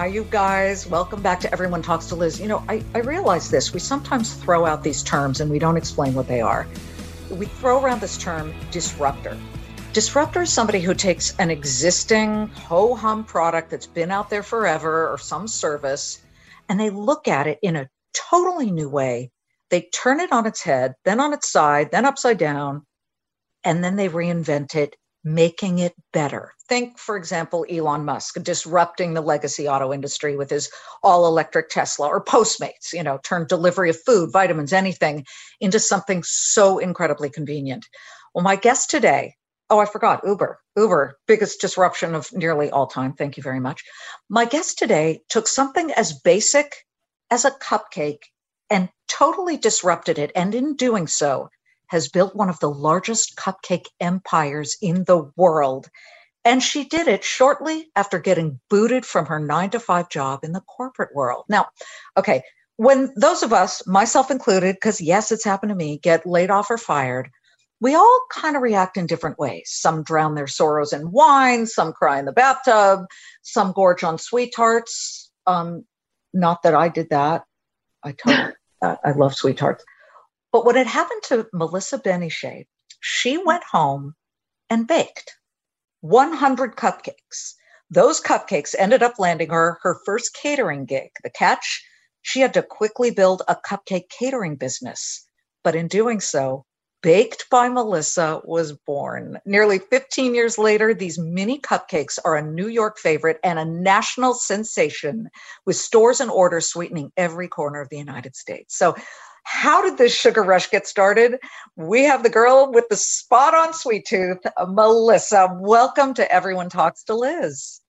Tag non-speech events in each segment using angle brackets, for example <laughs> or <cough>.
Hi, you guys. Welcome back to Everyone Talks to Liz. You know, I, I realize this. We sometimes throw out these terms and we don't explain what they are. We throw around this term disruptor. Disruptor is somebody who takes an existing ho hum product that's been out there forever or some service and they look at it in a totally new way. They turn it on its head, then on its side, then upside down, and then they reinvent it, making it better. Think, for example, Elon Musk disrupting the legacy auto industry with his all electric Tesla or Postmates, you know, turn delivery of food, vitamins, anything into something so incredibly convenient. Well, my guest today Oh, I forgot Uber. Uber, biggest disruption of nearly all time. Thank you very much. My guest today took something as basic as a cupcake and totally disrupted it. And in doing so, has built one of the largest cupcake empires in the world. And she did it shortly after getting booted from her nine to five job in the corporate world. Now, okay, when those of us, myself included, because yes, it's happened to me, get laid off or fired, we all kind of react in different ways. Some drown their sorrows in wine, some cry in the bathtub, some gorge on sweethearts. Um, not that I did that. I totally, <laughs> I love sweethearts. But what had happened to Melissa Ben-Ishay, she went home and baked 100 cupcakes. Those cupcakes ended up landing her her first catering gig. The catch, she had to quickly build a cupcake catering business. But in doing so, Baked by Melissa was born. Nearly 15 years later, these mini cupcakes are a New York favorite and a national sensation with stores and orders sweetening every corner of the United States. So, how did this sugar rush get started? We have the girl with the spot on sweet tooth, Melissa. Welcome to Everyone Talks to Liz.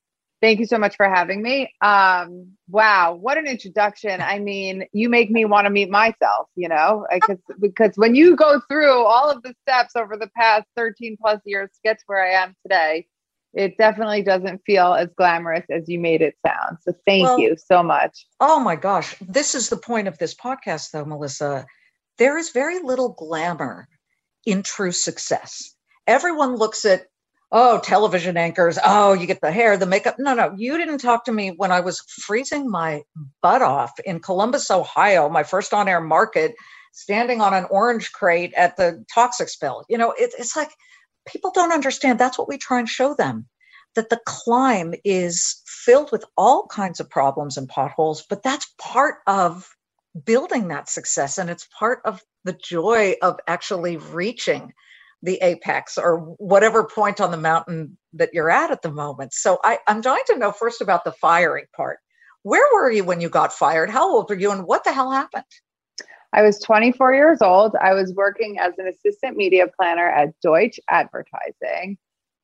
Thank you so much for having me. Um, wow, what an introduction. I mean, you make me want to meet myself, you know, because because when you go through all of the steps over the past 13 plus years to get to where I am today, it definitely doesn't feel as glamorous as you made it sound. So thank well, you so much. Oh my gosh. This is the point of this podcast though, Melissa. There is very little glamour in true success. Everyone looks at oh, television anchors. Oh, you get the hair, the makeup. No, no, you didn't talk to me when I was freezing my butt off in Columbus, Ohio, my first on air market, standing on an orange crate at the toxic spill. You know, it, it's like people don't understand. That's what we try and show them that the climb is filled with all kinds of problems and potholes, but that's part of building that success. And it's part of the joy of actually reaching the apex or whatever point on the mountain that you're at at the moment. So I, I'm dying to know first about the firing part. Where were you when you got fired? How old were you and what the hell happened? I was 24 years old. I was working as an assistant media planner at Deutsch Advertising,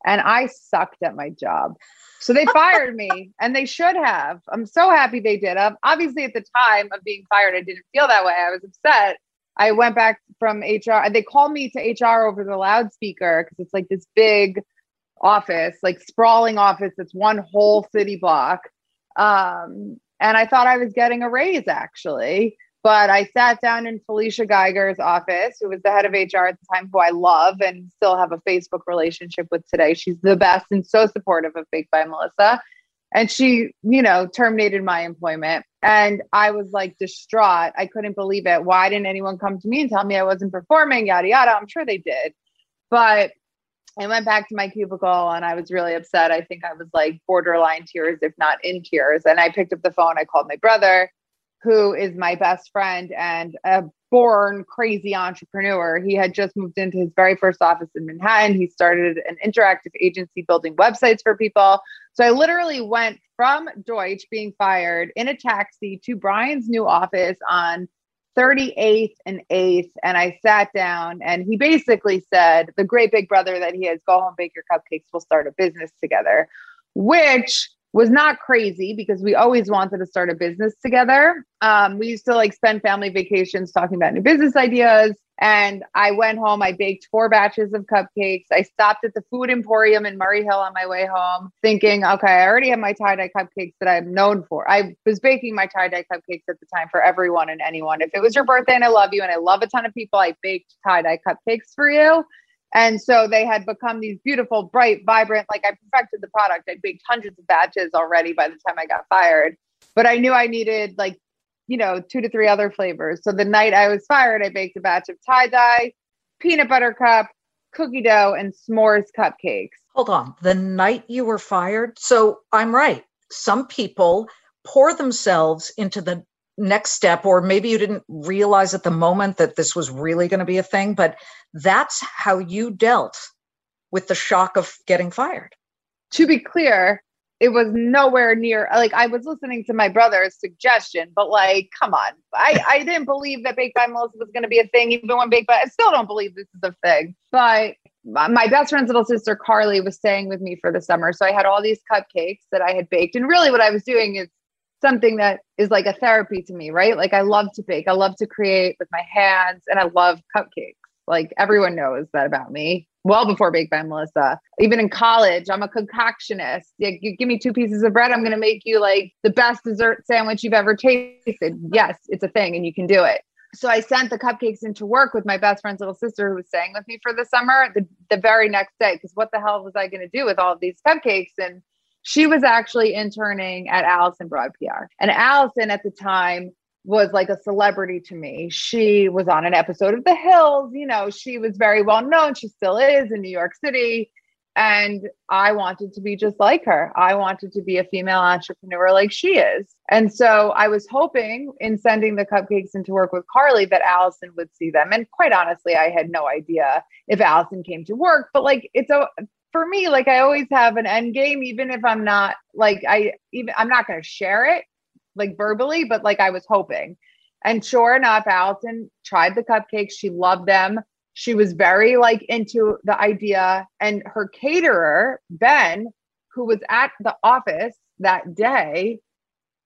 and I sucked at my job. So they fired me, <laughs> and they should have. I'm so happy they did. Um, obviously, at the time of being fired, I didn't feel that way. I was upset. I went back from HR. And they called me to HR over the loudspeaker because it's like this big office, like sprawling office that's one whole city block. Um, and I thought I was getting a raise actually. But I sat down in Felicia Geiger's office, who was the head of HR at the time, who I love and still have a Facebook relationship with today. She's the best and so supportive of Baked by Melissa. And she you know terminated my employment. And i was like distraught. I couldn't believe it. Why didn't anyone come to me and tell me i wasn't performing? Yada yada. I'm sure they did. But i went back to my cubicle and i was really upset. I think i was like borderline tears if not in tears. And i picked up the phone. I called my brother who is my best friend and a born crazy entrepreneur. He had just moved into his very first office in Manhattan. He started an interactive agency building websites for people. So I literally went from Deutsch being fired in a taxi to Brian's new office on 38th and 8th. And I sat down and he basically said, the great big brother that he has, go home, bake your cupcakes, we'll start a business together, which was not crazy because we always wanted to start a business together. Um, we used to like spend family vacations talking about new business ideas. And I went home, I baked four batches of cupcakes. I stopped at the Food Emporium in Murray Hill on my way home, thinking, okay, I already have my tie dye cupcakes that I'm known for. I was baking my tie dye cupcakes at the time for everyone and anyone. If it was your birthday and I love you and I love a ton of people, I baked tie dye cupcakes for you. And so they had become these beautiful, bright, vibrant, like I perfected the product. I baked hundreds of batches already by the time I got fired. But I knew I needed like, you know, two to three other flavors. So the night I was fired, I baked a batch of tie dye, peanut butter cup, cookie dough, and s'mores cupcakes. Hold on. The night you were fired. So I'm right. Some people pour themselves into the next step or maybe you didn't realize at the moment that this was really going to be a thing but that's how you dealt with the shock of getting fired. To be clear it was nowhere near like i was listening to my brother's suggestion but like come on. I i didn't believe that baked by melissa was going to be a thing even when baked by i still don't believe this is a thing. But my best friend's little sister carly was staying with me for the summer so i had all these cupcakes that i had baked and really what i was doing is something that is like a therapy to me, right? Like I love to bake, I love to create with my hands, and I love cupcakes. Like everyone knows that about me. Well before Baked by Melissa. Even in college, I'm a concoctionist. Like, you give me two pieces of bread, I'm to make you like the best dessert sandwich you've ever tasted. Yes, it's a thing and you can do it. So I sent the cupcakes into work with my best friend's little sister who was staying with me for the summer the, the very next day. Because what the hell was I to do with all these cupcakes? And she was actually interning at Allison Brod PR. And Allison at the time was like a celebrity to me. She was on an episode of The Hills. You know, she was very well known. She still is in New York City. And I wanted to be just like her. I wanted to be a female entrepreneur like she is. And so I was hoping in sending the cupcakes into work with Carly that Allison would see them. And quite honestly, I had no idea if Allison came to work, but like it's a for me, like I always have an end game, even if I'm not like I even I'm not going to share it like verbally, but like I was hoping. And sure enough, Allison tried the cupcakes. She loved them. She was very like into the idea. And her caterer, Ben, who was at the office that day,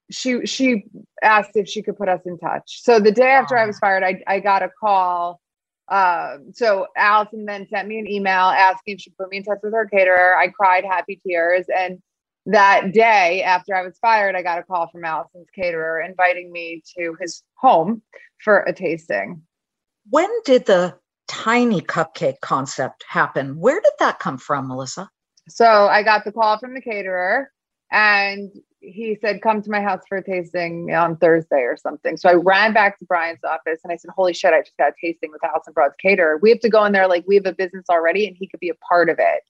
she she asked if she could put us in touch. So the day after I was fired, I, I got a call uh, so Allison then sent me an email asking if she put me in touch with her caterer. I cried happy tears. And that day after I was fired, I got a call from Allison's caterer inviting me to his home for a tasting. When did the tiny cupcake concept happen? Where did that come from, Melissa? So I got the call from the caterer and he said, come to my house for a tasting on Thursday or something. So I ran back to Brian's office and I said, holy shit, I just got a tasting with Allison Brod's caterer. We have to go in there like we have a business already and he could be a part of it.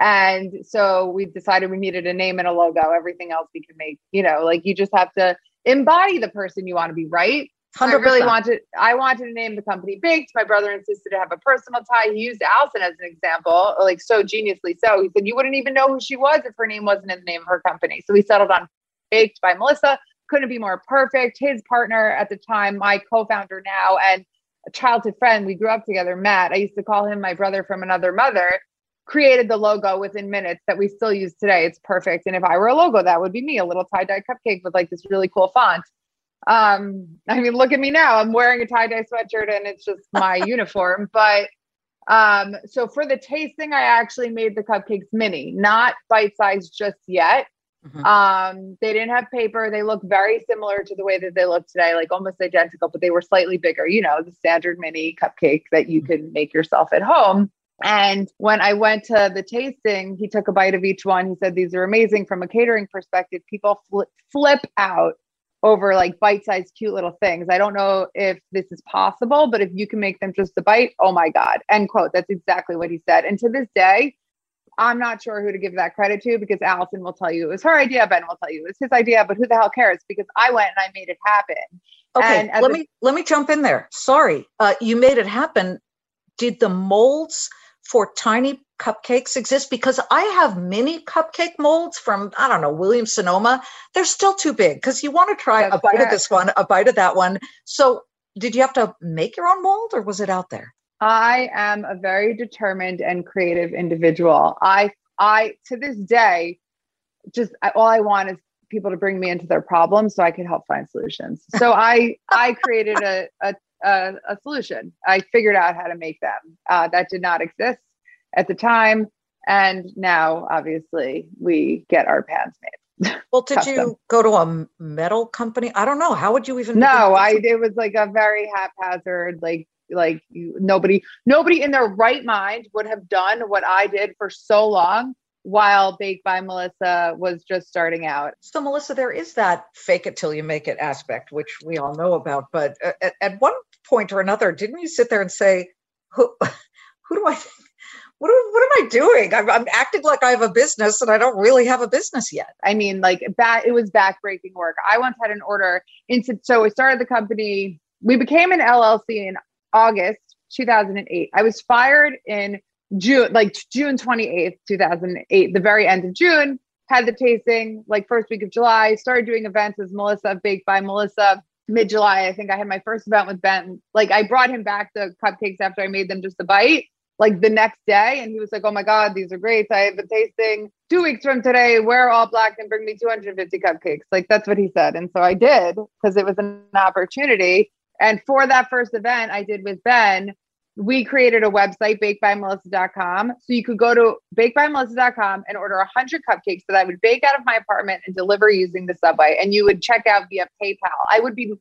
And so we decided we needed a name and a logo. Everything else we could make, you know, like you just have to embody the person you want to be, right? 100%. I really wanted, I wanted to name the company Baked. My brother insisted to have a personal tie. He used Allison as an example, like so geniusly so. He said, You wouldn't even know who she was if her name wasn't in the name of her company. So we settled on Baked by Melissa. Couldn't be more perfect. His partner at the time, my co founder now, and a childhood friend, we grew up together, Matt. I used to call him my brother from another mother created the logo within minutes that we still use today. It's perfect. And if I were a logo, that would be me, a little tie dye cupcake with like this really cool font. Um, I mean, look at me now. I'm wearing a tie dye sweatshirt and it's just my <laughs> uniform. But um, so for the tasting, I actually made the cupcakes mini, not bite sized just yet. Mm-hmm. Um, they didn't have paper. They look very similar to the way that they look today, like almost identical, but they were slightly bigger, you know, the standard mini cupcake that you mm-hmm. can make yourself at home. And when I went to the tasting, he took a bite of each one. He said, These are amazing from a catering perspective. People flip, flip out over like bite-sized cute little things. I don't know if this is possible, but if you can make them just a bite, oh my God. End quote. That's exactly what he said. And to this day, I'm not sure who to give that credit to because Allison will tell you it was her idea, Ben will tell you it was his idea, but who the hell cares? Because I went and I made it happen. Okay, let a- me let me jump in there. Sorry, uh, you made it happen. Did the molds for tiny cupcakes exist because I have mini cupcake molds from, I don't know, Williams Sonoma. They're still too big because you want to try That's a bite of this one, a bite of that one. So did you have to make your own mold or was it out there? I am a very determined and creative individual. I I to this day just all I want is people to bring me into their problems so I can help find solutions. <laughs> So I I created a, a a, a solution. I figured out how to make them. Uh, that did not exist at the time, and now obviously we get our pans made. Well, did you go to a metal company? I don't know. How would you even? No, I. It was like a very haphazard, like like you, nobody nobody in their right mind would have done what I did for so long while Baked by Melissa was just starting out. So, Melissa, there is that fake it till you make it aspect, which we all know about. But uh, at, at one point or another, didn't you sit there and say, "Who, <laughs> who do I think?" What, what am I doing? I'm, I'm, acting like I have a business and I don't really have a business yet. I mean, like that, it was backbreaking work. I once had an order into, so we started the company. We became an LLC in August 2008. I was fired in June, like June 28th, 2008, the very end of June, had the tasting like first week of July, started doing events as Melissa Baked by Melissa. Mid July, I think I had my first event with Ben. Like I brought him back the cupcakes after I made them just a bite, like the next day. And he was like, Oh my God, these are great. I have a tasting two weeks from today. Wear all black and bring me 250 cupcakes. Like that's what he said. And so I did because it was an opportunity. And for that first event I did with Ben, we created a website, bakedbymelissa.com. So you could go to bakedbymelissa.com and order 100 cupcakes that I would bake out of my apartment and deliver using the subway. And you would check out via PayPal. I would be,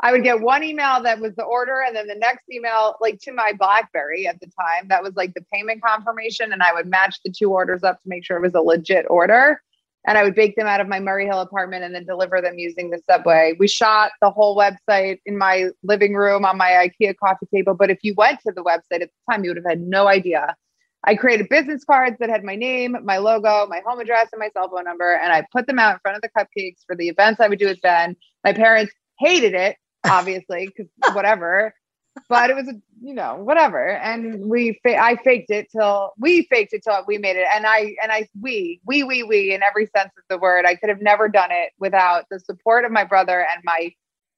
I would get one email that was the order, and then the next email, like to my Blackberry at the time, that was like the payment confirmation. And I would match the two orders up to make sure it was a legit order and I would bake them out of my Murray Hill apartment and then deliver them using the subway. We shot the whole website in my living room on my IKEA coffee table. But if you went to the website at the time, you would have had no idea. I created business cards that had my name, my logo, my home address, and my cell phone number. And I put them out in front of the cupcakes for the events I would do with Ben. My parents hated it, <laughs> obviously, because whatever. But it was a you know whatever. And we fa- i faked it till we faked it till we made it. And i and i we we we we in every sense of the word i could have never done it without the support of my brother and my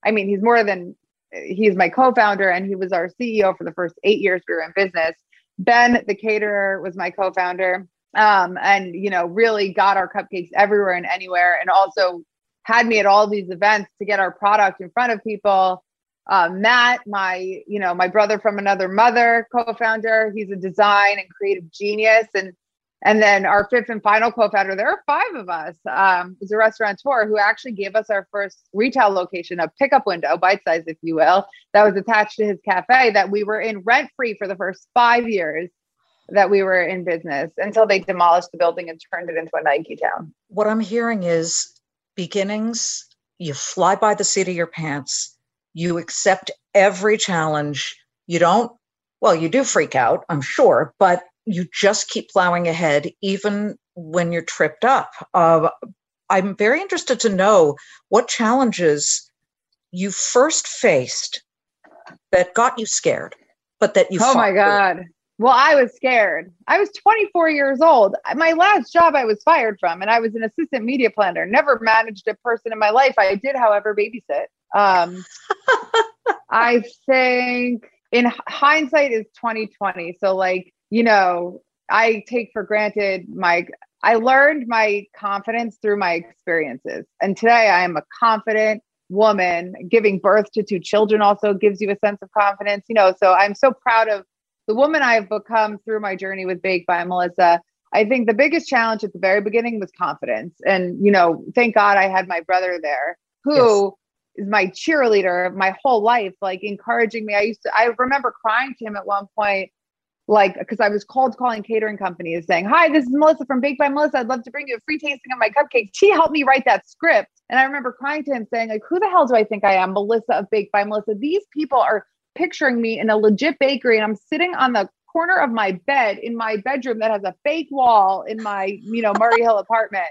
i mean he's more than he's my co-founder and he was our ceo for the first eight years we were in business. Ben the caterer was my co-founder um, and you know really got our cupcakes everywhere and anywhere. And also had me at all these events to get our product in front of people uh, Matt, my you know my brother from another mother, co-founder. He's a design and creative genius, and and then our fifth and final co-founder. There are five of us. Um, is a restaurateur who actually gave us our first retail location, a pickup window, bite size, if you will, that was attached to his cafe that we were in rent free for the first five years that we were in business until they demolished the building and turned it into a Nike town. What I'm hearing is beginnings. You fly by the seat of your pants you accept every challenge. You don't, well, you do freak out, I'm sure, but you just keep plowing ahead, even when you're tripped up. Uh, I'm very interested to know what challenges you first faced that got you scared, but that you. Oh my God. Through. Well, I was scared. I was 24 years old. My last job I was fired from, and I was an assistant media planner. Never managed a person in my life. I did, however, babysit. Um, <laughs> I think in hindsight is 2020. So like, you know, I take for granted my I learned my confidence through my experiences. And today I am a confident woman. Giving birth to two children also gives you a sense of confidence, you know. So I'm so proud of the woman I've become through my journey with Baked by Melissa. I think the biggest challenge at the very beginning was confidence. And, you know, thank God I had my brother there who is my cheerleader of my whole life, like encouraging me. I used to, I remember crying to him at one point, like, because I was cold calling catering companies saying, Hi, this is Melissa from Baked by Melissa. I'd love to bring you a free tasting of my cupcakes. She helped me write that script. And I remember crying to him saying, like, who the hell do I think I am? Melissa of Baked by Melissa. These people are picturing me in a legit bakery and I'm sitting on the corner of my bed in my bedroom that has a fake wall in my, you know, Murray Hill apartment.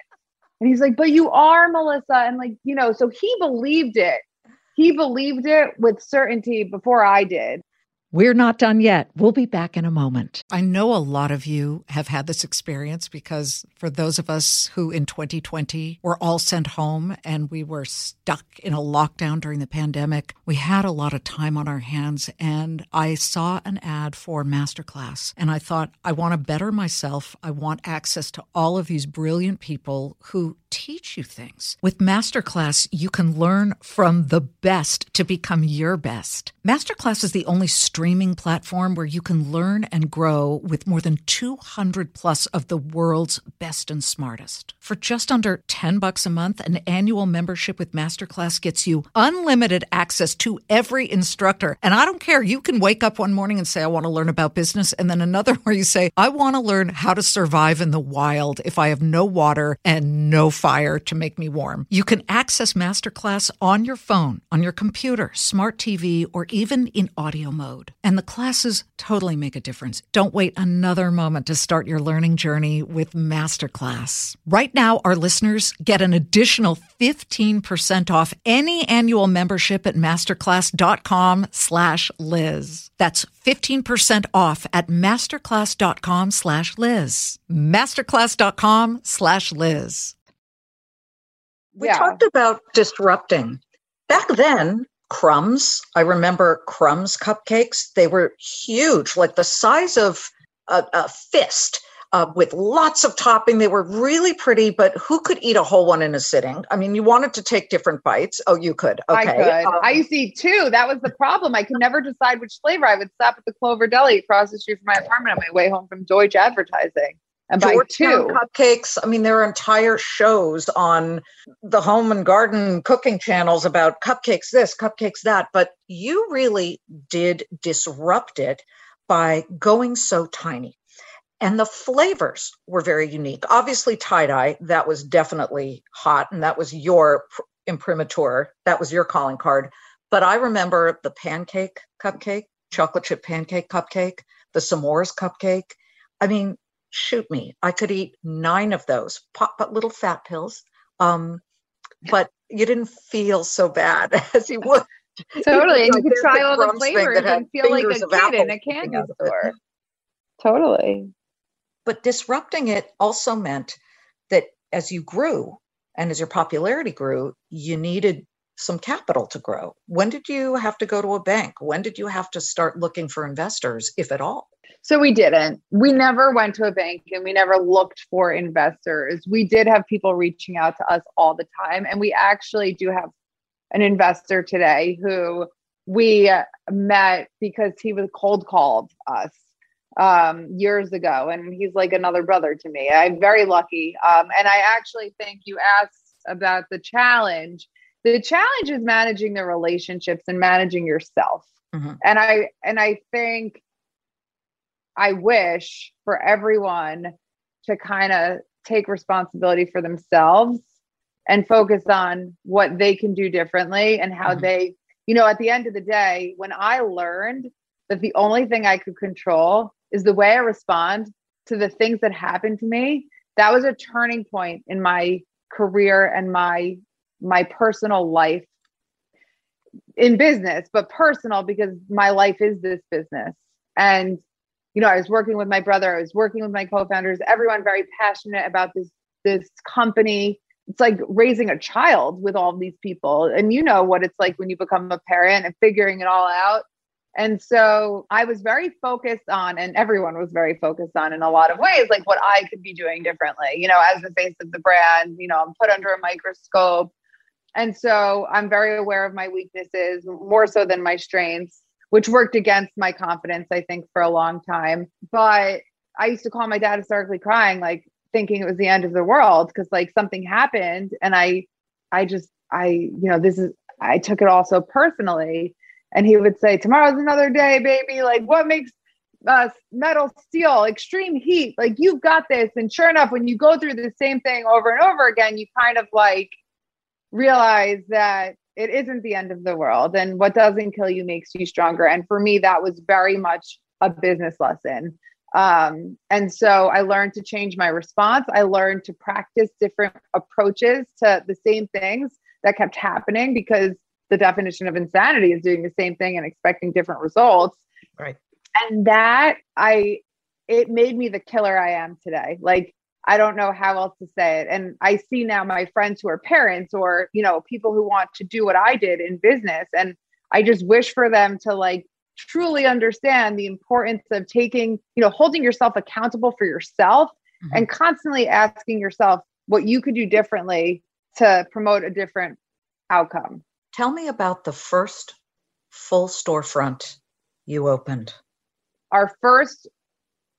And he's like, but you are Melissa. And like, you know, so he believed it. He believed it with certainty before I did. We're not done yet. We'll be back in a moment. I know a lot of you have had this experience because for those of us who in 2020 were all sent home and we were stuck in a lockdown during the pandemic, we had a lot of time on our hands. And I saw an ad for Masterclass and I thought, I want to better myself. I want access to all of these brilliant people who teach you things. With Masterclass, you can learn from the best to become your best. Masterclass is the only streaming platform where you can learn and grow with more than 200 plus of the world's best and smartest. For just under 10 bucks a month, an annual membership with Masterclass gets you unlimited access to every instructor. And I don't care, you can wake up one morning and say I want to learn about business and then another <laughs> where you say I want to learn how to survive in the wild if I have no water and no fire to make me warm. You can access Masterclass on your phone, on your computer, smart TV, or even in audio mode. And the classes totally make a difference. Don't wait another moment to start your learning journey with Masterclass. Right now, our listeners get an additional 15% off any annual membership at masterclass.com slash Liz. That's 15% off at masterclass.com slash Liz. Masterclass.com slash Liz. We yeah. talked about disrupting. Back then, crumbs, I remember crumbs cupcakes, they were huge, like the size of a, a fist. Uh, with lots of topping. They were really pretty, but who could eat a whole one in a sitting? I mean, you wanted to take different bites. Oh, you could. Okay. I could. Um, I used to eat two. That was the problem. I could never decide which flavor. I would stop at the Clover Deli across the street from my apartment on my way home from Deutsch Advertising and two cupcakes. I mean, there are entire shows on the home and garden cooking channels about cupcakes this, cupcakes that. But you really did disrupt it by going so tiny. And the flavors were very unique. Obviously, tie dye, that was definitely hot, and that was your imprimatur. That was your calling card. But I remember the pancake cupcake, chocolate chip pancake cupcake, the s'mores cupcake. I mean, shoot me. I could eat nine of those, pop but little fat pills. Um, but you didn't feel so bad <laughs> as you would. <laughs> Totally. And you could try all the flavors and feel like a kid in a candy store. <laughs> Totally. But disrupting it also meant that as you grew and as your popularity grew, you needed some capital to grow. When did you have to go to a bank? When did you have to start looking for investors, if at all? So we didn't. We never went to a bank and we never looked for investors. We did have people reaching out to us all the time. And we actually do have an investor today who we met because he was cold called us um, years ago. And he's like another brother to me. I'm very lucky. Um, and I actually think you asked about the challenge. The challenge is managing the relationships and managing yourself. Mm-hmm. And I and I think I wish for everyone to kind of take responsibility for themselves and focus on what they can do differently and how mm-hmm. they, you know, at the end of the day, when I learned that the only thing I could control is the way I respond to the things that happen to me, that was a turning point in my career and my my personal life in business, but personal because my life is this business. And you know, I was working with my brother, I was working with my co-founders, everyone very passionate about this this company. It's like raising a child with all these people. And you know what it's like when you become a parent and figuring it all out. And so I was very focused on, and everyone was very focused on in a lot of ways, like what I could be doing differently, you know, as the face of the brand, you know, I'm put under a microscope. And so I'm very aware of my weaknesses more so than my strengths which worked against my confidence, I think, for a long time. But I used to call my dad hysterically crying, like thinking it was the end of the world because like something happened. And I, I just, I, you know, this is, I took it all so personally. And he would say, Tomorrow's another day, baby. Like, what makes uh, metal steel, extreme heat? Like, you've got this. And sure enough, when you go through the same thing over and over again, you kind of like realize that it isn't the end of the world. And what doesn't kill you makes you stronger. And for me that was very much a business lesson. Um, and so i learned to change my response. I learned to practice different approaches to the same things that kept happening because the definition of insanity is doing the same thing and expecting different results. Right. And that I it made me the killer I am today. Like I don't know how else to say it. And I see now my friends who are parents or, you know, people who want to do what I did in business. And I just wish for them to like truly understand the importance of taking, you know, holding yourself accountable for yourself mm-hmm. and constantly asking yourself what you could do differently to promote a different outcome. Tell me about the first full storefront you opened. Our first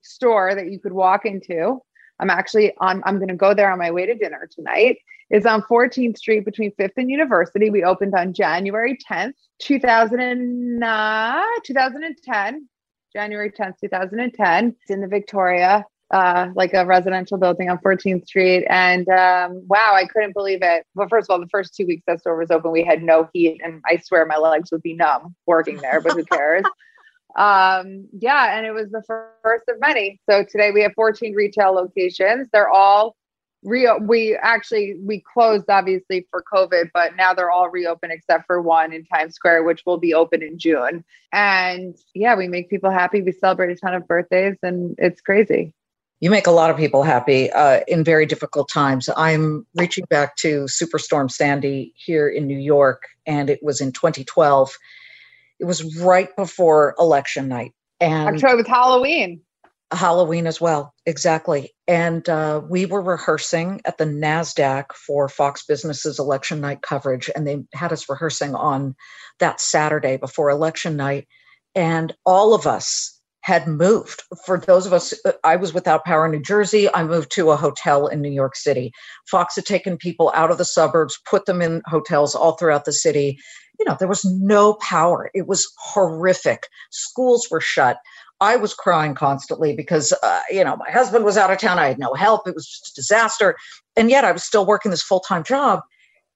store that you could walk into. I'm actually on, I'm going to go there on my way to dinner tonight. It's on 14th Street between 5th and University. We opened on January 10th, 2009, 2010, January 10th, 2010. It's in the Victoria, uh, like a residential building on 14th Street. And um, wow, I couldn't believe it. Well, first of all, the first two weeks that store was open, we had no heat. And I swear my legs would be numb working there, but who cares? <laughs> um yeah and it was the first of many so today we have 14 retail locations they're all Rio, we actually we closed obviously for COVID, but now they're all reopened except for one in Times Square, which will be open in June. And yeah, we make people happy. We celebrate a ton of birthdays, and it's crazy. You make a lot of people happy uh, in very difficult times. I'm reaching back to Superstorm Sandy here in New York, and it was in 2012. It was right before election night, and it was Halloween. Halloween as well, exactly. And uh, we were rehearsing at the NASDAQ for Fox Business's election night coverage, and they had us rehearsing on that Saturday before election night. And all of us had moved. For those of us, uh, I was without power in New Jersey. I moved to a hotel in New York City. Fox had taken people out of the suburbs, put them in hotels all throughout the city. You know, there was no power. It was horrific. Schools were shut. I was crying constantly because, uh, you know, my husband was out of town. I had no help. It was just a disaster. And yet I was still working this full time job.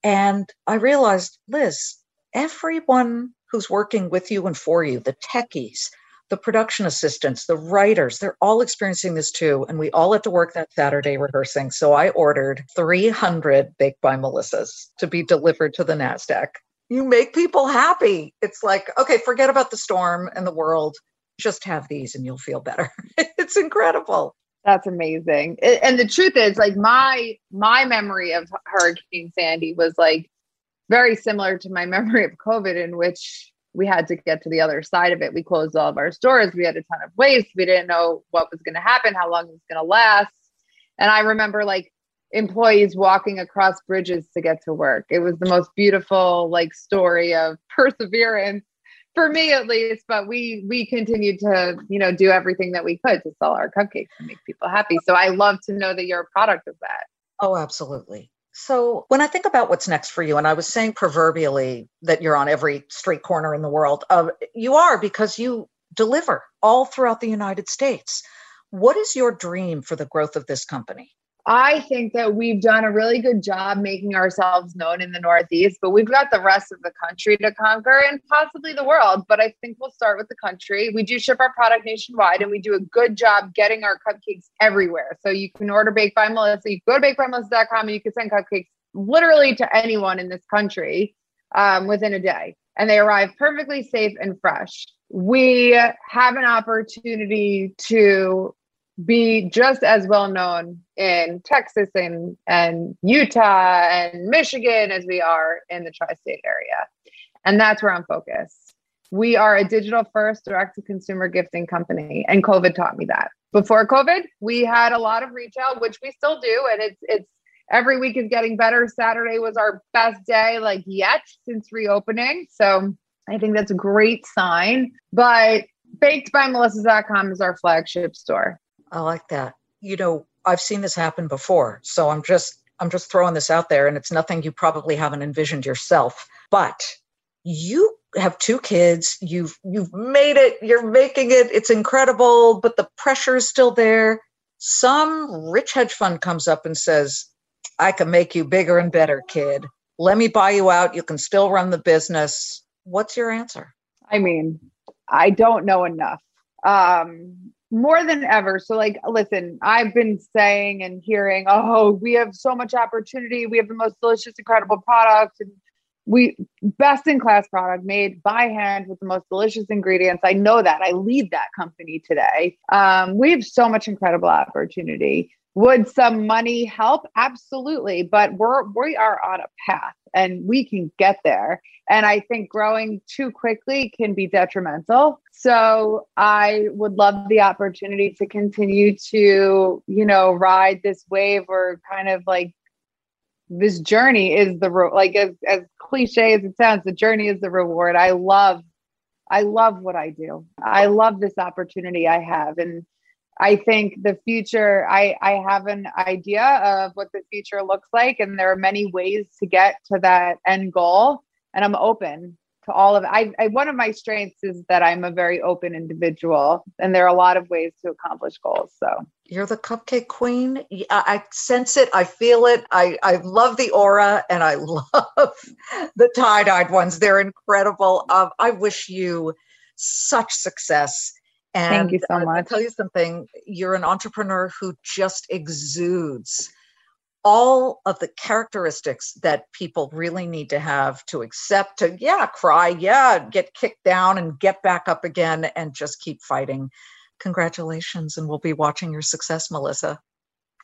And I realized, Liz, everyone who's working with you and for you, the techies, the production assistants, the writers, they're all experiencing this too. And we all had to work that Saturday rehearsing. So I ordered 300 Baked by Melissas to be delivered to the NASDAQ. You make people happy. It's like, okay, forget about the storm and the world just have these and you'll feel better. <laughs> it's incredible. That's amazing. And the truth is like my my memory of Hurricane Sandy was like very similar to my <laughs> memory of COVID in which we had to get to the other side of it. We closed all of our stores. We had a ton of waste. We didn't know what was going to happen, how long it was going to last. And I remember like employees walking across bridges to get to work. It was the most beautiful like story of <laughs> perseverance for me at least but we we continued to you know do everything that we could to sell our cupcakes and make people happy. So i love to know that you're a product of that. Oh absolutely. So when i think about what's next for you and i was saying proverbially that you're on every street corner in the world uh, you are because you deliver all throughout the united states. What is your dream for the growth of this company I think that we've done a really good job making ourselves known in the Northeast, but we've got the rest of the country to conquer and possibly the world. But I think we'll start with the country. We do ship our product nationwide and we do a good job getting our cupcakes everywhere. So you can order Baked by Melissa. You go to bakedbymelissa.com and you can send cupcakes literally to anyone in this country um, within a day. And they arrive perfectly safe and fresh. We have an opportunity to be just as well known in Texas and, and Utah and Michigan as we are in the tri state area. And that's where I'm focused. We are a digital first direct to consumer gifting company, and COVID taught me that. Before COVID, we had a lot of retail, which we still do, and it's it's every week is getting better. Saturday was our best day like yet since reopening. So I think that's a great sign. But bakedbymelissa.com is our flagship store. I like that. You know, I've seen this happen before. So I'm just I'm just throwing this out there and it's nothing you probably haven't envisioned yourself. But you have two kids, you've you've made it, you're making it, it's incredible, but the pressure is still there. Some rich hedge fund comes up and says, I can make you bigger and better, kid. Let me buy you out. You can still run the business. What's your answer? I mean, I don't know enough. Um, more than ever. So, like, listen, I've been saying and hearing, oh, we have so much opportunity. We have the most delicious, incredible product. And we best in class product made by hand with the most delicious ingredients. I know that. I lead that company today. Um, we have so much incredible opportunity. Would some money help? Absolutely. But we're we are on a path and we can get there. And I think growing too quickly can be detrimental. So I would love the opportunity to continue to, you know, ride this wave or kind of like this journey is the ro- like as as cliche as it sounds, the journey is the reward. I love I love what I do. I love this opportunity I have and I think the future, I, I have an idea of what the future looks like, and there are many ways to get to that end goal. And I'm open to all of it. I, I, one of my strengths is that I'm a very open individual, and there are a lot of ways to accomplish goals. So you're the cupcake queen. I sense it. I feel it. I, I love the aura, and I <laughs> love the tie dyed ones. They're incredible. Um, I wish you such success and Thank you so much. I'll tell you something, you're an entrepreneur who just exudes all of the characteristics that people really need to have to accept to yeah cry yeah get kicked down and get back up again and just keep fighting. Congratulations and we'll be watching your success melissa.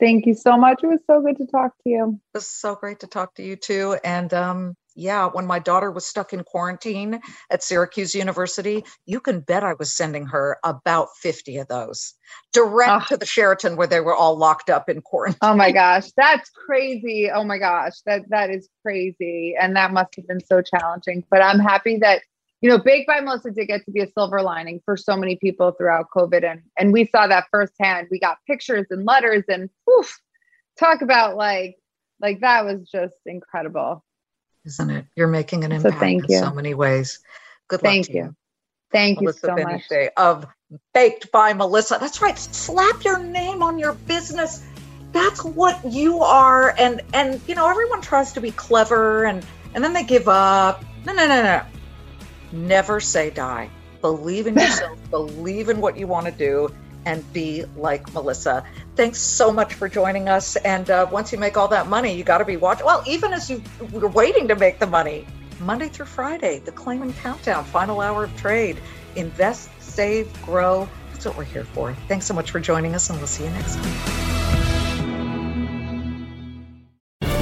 Thank you so much. It was so good to talk to you. It was so great to talk to you too and um yeah, when my daughter was stuck in quarantine at Syracuse University, you can bet I was sending her about 50 of those direct oh. to the Sheraton where they were all locked up in quarantine. Oh my gosh, that's crazy. Oh my gosh, that that is crazy. And that must have been so challenging. But I'm happy that you know, Baked by Melissa did get to be a silver lining for so many people throughout COVID. And and we saw that firsthand. We got pictures and letters and oof, talk about like like that was just incredible isn't it? You're making an impact so in you. so many ways. Good luck thank you. you. Thank Melissa you so much. Of Baked by Melissa. That's right. Slap your name on your business. That's what you are. And and you know, everyone tries to be clever and and then they give up. No, no, no, no. Never say die. Believe in <laughs> yourself. believe in what you want to do and be like Melissa. Thanks so much for joining us. And uh, once you make all that money, you got to be watching. Well, even as you were waiting to make the money, Monday through Friday, the Claman Countdown, final hour of trade. Invest, save, grow. That's what we're here for. Thanks so much for joining us, and we'll see you next time.